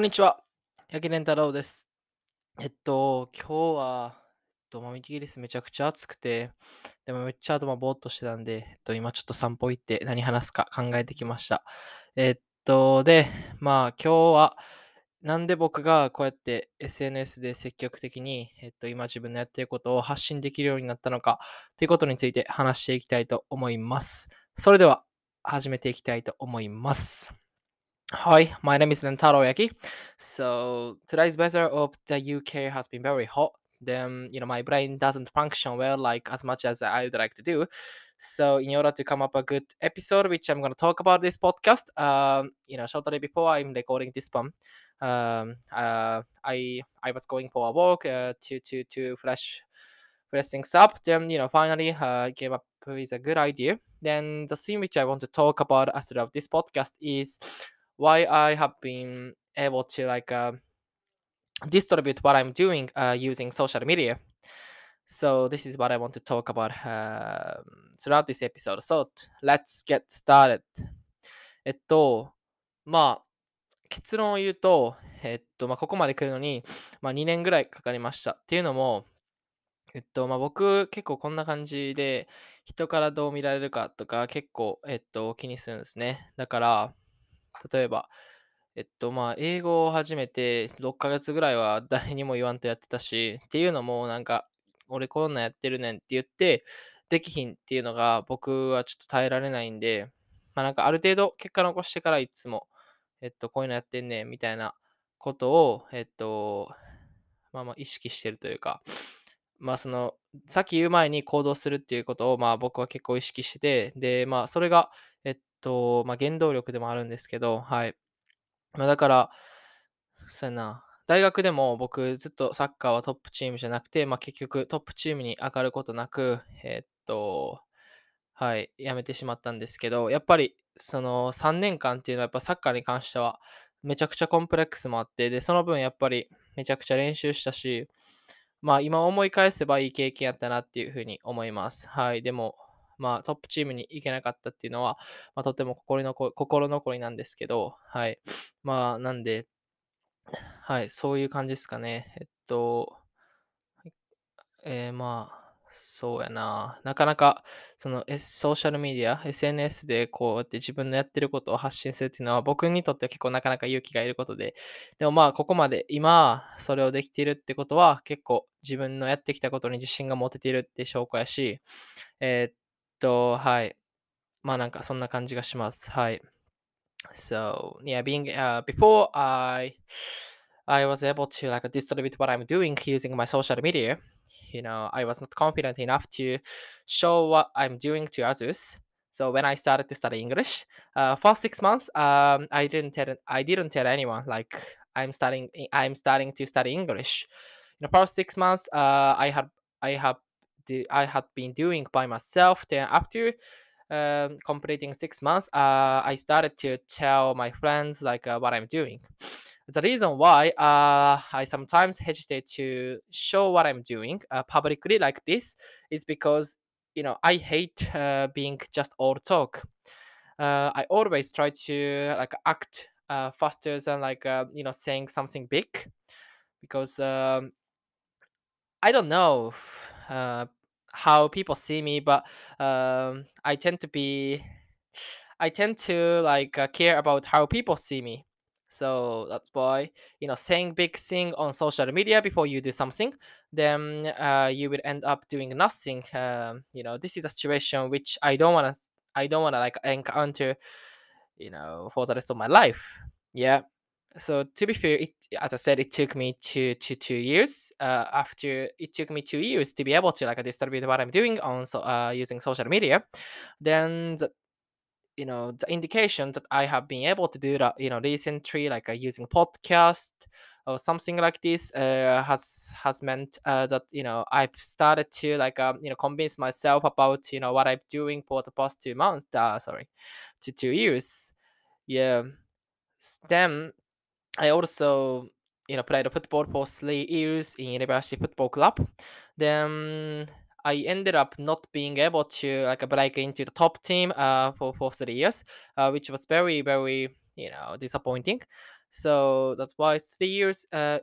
こんにちは。焼きれん太郎です。えっと、今日は、えっと、まあ、イギリスめちゃくちゃ暑くて、でもめっちゃ頭ぼーっとしてたんで、えっと、今ちょっと散歩行って何話すか考えてきました。えっと、で、まあ今日は、なんで僕がこうやって SNS で積極的に、えっと、今自分のやってることを発信できるようになったのかということについて話していきたいと思います。それでは始めていきたいと思います。Hi, my name is Rentaro Yaki. So today's weather of the UK has been very hot. Then you know my brain doesn't function well like as much as I would like to do. So in order to come up a good episode, which I'm going to talk about this podcast, um, you know, shortly before I'm recording this one, um, uh, I I was going for a walk uh, to to to fresh fresh things up. Then you know finally uh, came up with a good idea. Then the theme which I want to talk about as of this podcast is why I have been able to like uh, distribute what I'm doing uh, using social media. So this is what I want to talk about uh, throughout this episode. So let's get started. えっと、まあ、結論を言うと、えっと、まあ、ここまで来るのに、まあ、2年ぐらいかかりました。っていうのも、えっと、まあ、僕、結構こんな感じで、人からどう見られるかとか、結構、えっと、気にするんですね。だから、例えば、えっと、まあ、英語を始めて6ヶ月ぐらいは誰にも言わんとやってたし、っていうのもなんか、俺こんなんやってるねんって言って、できひんっていうのが僕はちょっと耐えられないんで、まあなんかある程度結果残してからいつも、えっと、こういうのやってんねんみたいなことを、えっと、まあまあ意識してるというか、まあその、さっき言う前に行動するっていうことを、まあ僕は結構意識してて、で、まあそれが、えっと、まあ原動力でもあるんですけど、はい。まあだから、そうやな、大学でも僕ずっとサッカーはトップチームじゃなくて、まあ結局トップチームに上がることなく、えっと、はい、辞めてしまったんですけど、やっぱりその3年間っていうのはやっぱサッカーに関してはめちゃくちゃコンプレックスもあって、で、その分やっぱりめちゃくちゃ練習したし、まあ今思い返せばいい経験やったなっていうふうに思います。はい。でも、まあトップチームに行けなかったっていうのは、まあ、とても心残心残りなんですけど、はい。まあなんで、はい、そういう感じですかね。えっと、えー、まあ、そうやな。なかなか、その、S、ソーシャルメディア、SNS でこうやって自分のやってることを発信するっていうのは、僕にとっては結構なかなか勇気がいることで、でもまあ、ここまで今、それをできているってことは、結構自分のやってきたことに自信が持てているって証拠やし、えー、っと、はい。まあなんかそんな感じがします。はい。So, yeah, being, uh, before I, I was able to like distribute what I'm doing using my social media, you know, I was not confident enough to show what I'm doing to others. So when I started to study English, uh, for six months, um, I didn't tell I didn't tell anyone like I'm studying I'm starting to study English. In the first six months, uh, I had I have I had been doing by myself. Then after um, completing six months, uh, I started to tell my friends like uh, what I'm doing. The reason why uh, I sometimes hesitate to show what I'm doing uh, publicly like this is because you know I hate uh, being just all talk. Uh, I always try to like act faster than like you know saying something big because um, I don't know how people see me, but um, I tend to be I tend to like uh, care about how people see me. So that's why you know saying big thing on social media before you do something, then uh, you will end up doing nothing. Um, you know this is a situation which I don't want to I don't want to like encounter, you know, for the rest of my life. Yeah. So to be fair, it as I said, it took me two two two years. Uh, after it took me two years to be able to like distribute what I'm doing on so uh, using social media. Then the you know the indication that I have been able to do that you know recently like uh, using podcast or something like this uh, has has meant uh, that you know I've started to like um, you know convince myself about you know what I'm doing for the past two months uh, sorry to two years yeah then I also you know played football for three years in university football club then I ended up not being able to like break into the top team uh, for, for three years, uh, which was very very you know disappointing. So that's why three years uh,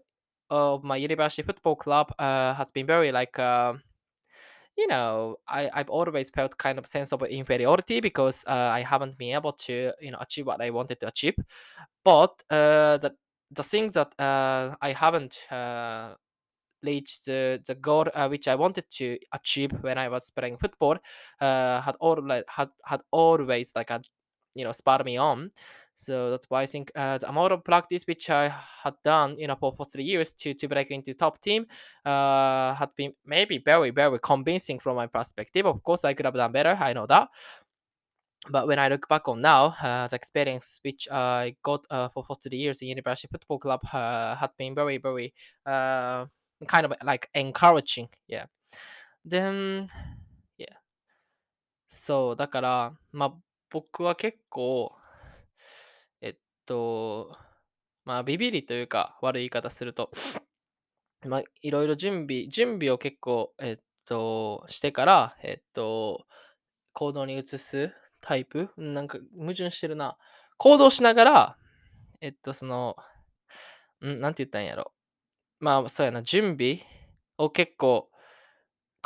of my university football club uh, has been very like uh, you know I, I've always felt kind of sense of inferiority because uh, I haven't been able to you know achieve what I wanted to achieve. But uh, the the thing that uh, I haven't uh, reached the, the goal uh, which I wanted to achieve when I was playing football uh, had all had had always like a you know spurred me on. So that's why I think uh, the amount of practice which I had done, you know, for, for three years to, to break into top team, uh, had been maybe very very convincing from my perspective. Of course, I could have done better. I know that. But when I look back on now, uh, the experience which I got uh, for, for three years in University Football Club uh, had been very, very uh, kind of like encouraging. Yeah. Then, yeah. そう、だから、まあ、僕は結構、えっ と、まあ、ビビりというか、悪い言い方すると、まあ、いろいろ準備、準備を結構、えっと、してから、えっと、行動に移すタイプ？なんか矛盾してるな。行動しながら、えっと、その、ん？なんて言ったんやろ。まあ、そうやな、準備を結構、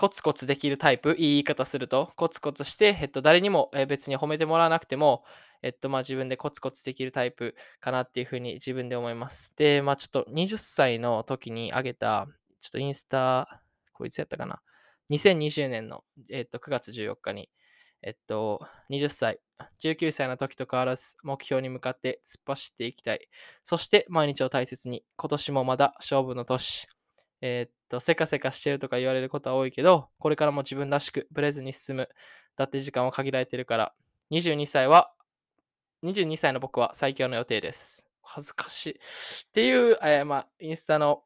コツコツできるタイプ、いい言い方すると、コツコツして、えっと、誰にも、別に褒めてもらわなくても、えっと、まあ、自分でコツコツできるタイプかなっていう風に自分で思います。で、まあ、ちょっと20歳の時に上げた、ちょっとインスタ、こいつやったかな。2020年の、えっと、9月14日に、えっと、20歳、19歳の時と変わらず目標に向かって突っ走っていきたい。そして毎日を大切に、今年もまだ勝負の年。えーっと、せかせかしてるとか言われることは多いけど、これからも自分らしくブレずに進む。だって時間は限られてるから。22歳は、22歳の僕は最強の予定です。恥ずかしい。っていう、えーまあ、インスタの、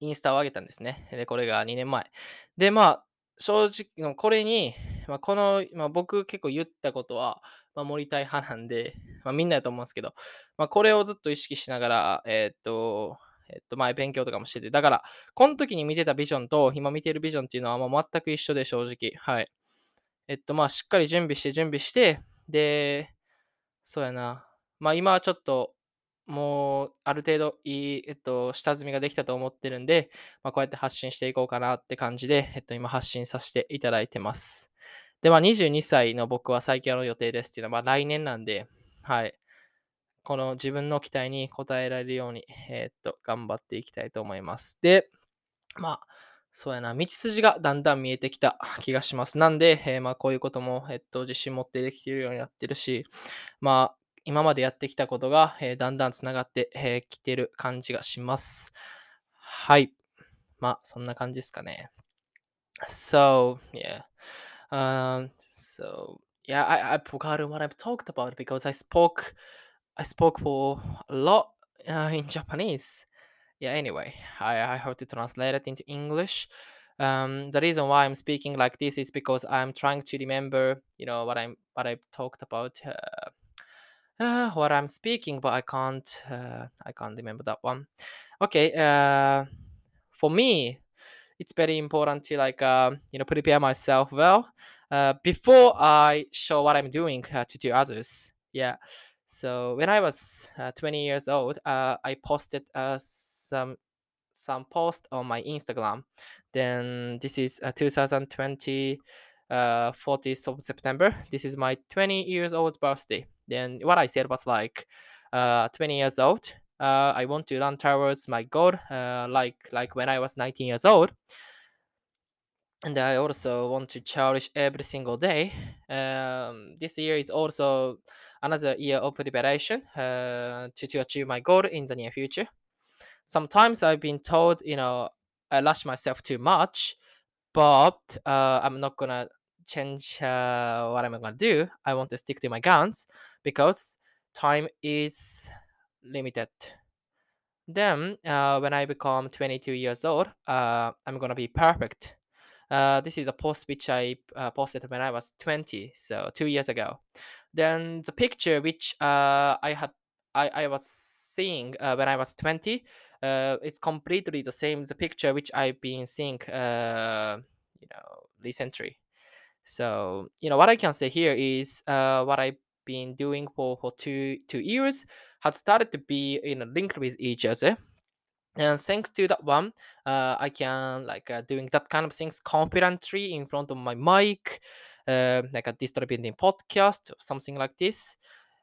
インスタを上げたんですね。で、これが2年前。で、まあ、正直、これに、まあ、この、まあ、僕結構言ったことは、まあ、盛りたい派なんで、まあ、みんなやと思うんですけど、まあ、これをずっと意識しながら、えーっと、えっと、前勉強とかもしてて、だから、この時に見てたビジョンと今見てるビジョンっていうのはもう全く一緒で正直。はい。えっと、まあ、しっかり準備して準備して、で、そうやな。まあ、今はちょっと、もう、ある程度いい、えっと、下積みができたと思ってるんで、まあ、こうやって発信していこうかなって感じで、えっと、今発信させていただいてます。で、まあ、22歳の僕は最強の予定ですっていうのは、まあ、来年なんで、はい。この自分の期待に応えられるように、えーっと、頑張っていきたいと思います。で、まあ、そうやな、道筋がだんだん見えてきた気がします。なんで、えーまあ、こういうことも、えっと、自信持ってできているようになってるし、まあ、今までやってきたことが、えーだんだんつながってき、えーてる感じがします。はい。まあ、そんな感じですかね。So, yeah. Um, so, yeah, I, I forgot what I've talked about because I spoke I spoke for a lot uh, in Japanese. Yeah, anyway, I, I have to translate it into English. Um, the reason why I'm speaking like this is because I'm trying to remember, you know, what I'm what I talked about, uh, uh, what I'm speaking, but I can't uh, I can't remember that one. Okay, uh, for me, it's very important to like uh, you know prepare myself well before I show what I'm doing to to others. Yeah. So when I was uh, 20 years old, uh, I posted uh, some some post on my Instagram. Then this is uh, 2020, uh, 40th of September. This is my 20 years old birthday. Then what I said was like, uh, 20 years old. Uh, I want to run towards my goal, uh, like like when I was 19 years old. And I also want to cherish every single day. Um, this year is also another year of preparation uh, to, to achieve my goal in the near future. Sometimes I've been told, you know, I rush myself too much, but uh, I'm not gonna change uh, what I'm gonna do. I want to stick to my guns because time is limited. Then, uh, when I become 22 years old, uh, I'm gonna be perfect. Uh, this is a post which I uh, posted when I was 20, so two years ago. Then the picture which uh, I had, I, I was seeing uh, when I was 20, uh, it's completely the same the picture which I've been seeing, uh, you know, recently. So you know what I can say here is uh, what I've been doing for for two two years has started to be you know linked with each other and thanks to that one uh, i can like uh, doing that kind of things confidently in front of my mic like a distributing podcast or something like this.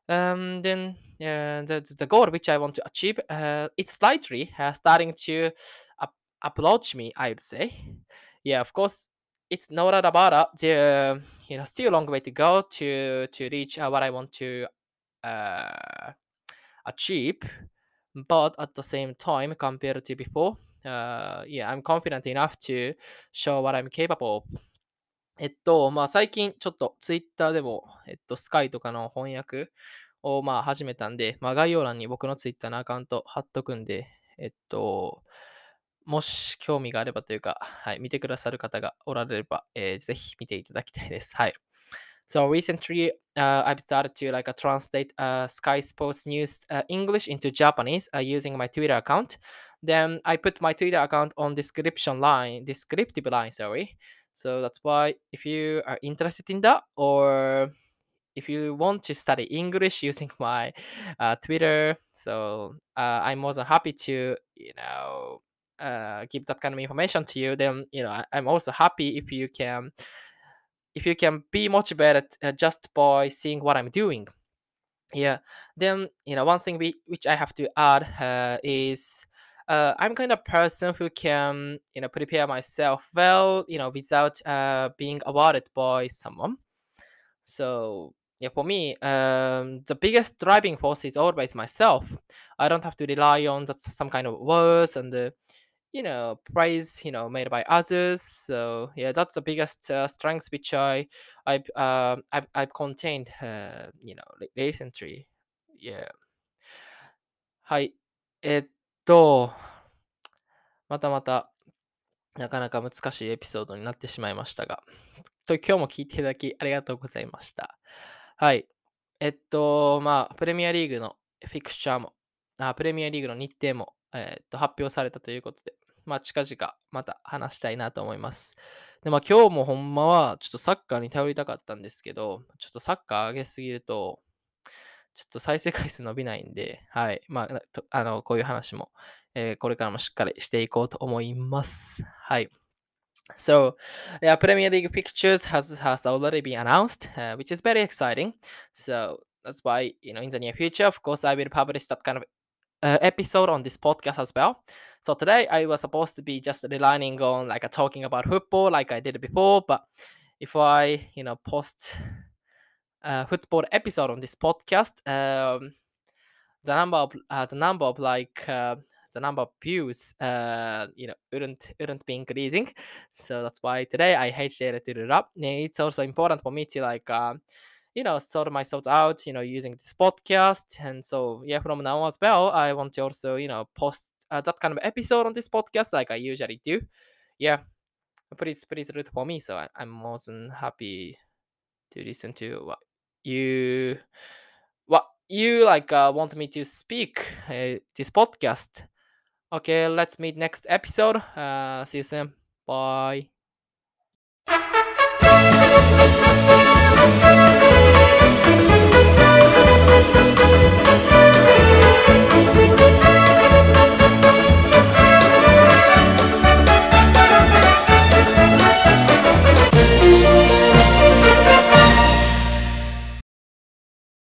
Um, then uh, the, the goal which i want to achieve uh, it's slightly uh, starting to ap- approach me i would say. Yeah of course it's no doubt about it. There you know still a long way to go to to reach uh, what i want to uh, achieve. But at the same time compared to before uh, yeah I'm confident enough to show what I'm capable of えっと、まあ、最近ちょっとツイッターでも、えっと、スカイとかの翻訳をまあ始めたんで、まあ、概要欄に僕のツイッターのアカウント貼っとくんで、えっと、もし興味があればというか、はい、見てくださる方がおられれば、えーぜひ見ていただきたいです。はい。So recently, uh, I've started to like uh, translate uh, Sky Sports News uh, English into Japanese uh, using my Twitter account. Then I put my Twitter account on description line, descriptive line, sorry. So that's why if you are interested in that or if you want to study English using my uh, Twitter, so uh, I'm more than happy to, you know, uh, give that kind of information to you. Then, you know, I'm also happy if you can if you can be motivated uh, just by seeing what I'm doing. Yeah. Then you know one thing we, which I have to add uh, is uh, I'm kind of person who can you know prepare myself well you know without uh, being awarded by someone. So yeah, for me, um, the biggest driving force is always myself. I don't have to rely on that some kind of words and uh, you know praise you know made by others. So yeah, that's the biggest uh, strength which I I've um I've, I've contained uh, you know re- recently. Yeah. はい。えっ と、またまたなかなか難しいエピソードになってしまいましたが、と今日も聞いていただきありがとうございました。はい。えっと、まあ、プレミアリーグのフィクチャーも、あプレミアリーグの日程も、えっと発表されたということで、まあ、近々また話したいなと思います。で、まあ、今日もほんまはちょっとサッカーに頼りたかったんですけど、ちょっとサッカー上げすぎると、ちょっと再生回数伸びないんで、はい。まあ、とあのこういう話も、えーこれからもしっかりしていこうと思います。はい。So, yeah, Premier League pictures has has already been announced, uh, which is very exciting. So that's why you know in the near future, of course, I will publish that kind of uh, episode on this podcast as well. So today I was supposed to be just relying on like a talking about football, like I did before. But if I you know post a football episode on this podcast, um, the number of uh, the number of like uh, the number of views uh, you know wouldn't wouldn't be increasing. So that's why today i hesitated to that and it's also important for me to like uh, you know sort my thoughts out you know using this podcast. And so yeah from now on as well i want to also you know post uh, that kind of episode on this podcast like i usually do. Yeah pretty pretty root for me so I, i'm more than happy to listen to what you what you like uh, want me to speak uh, this podcast. Okay let's meet next episode. Uh, see you soon. Bye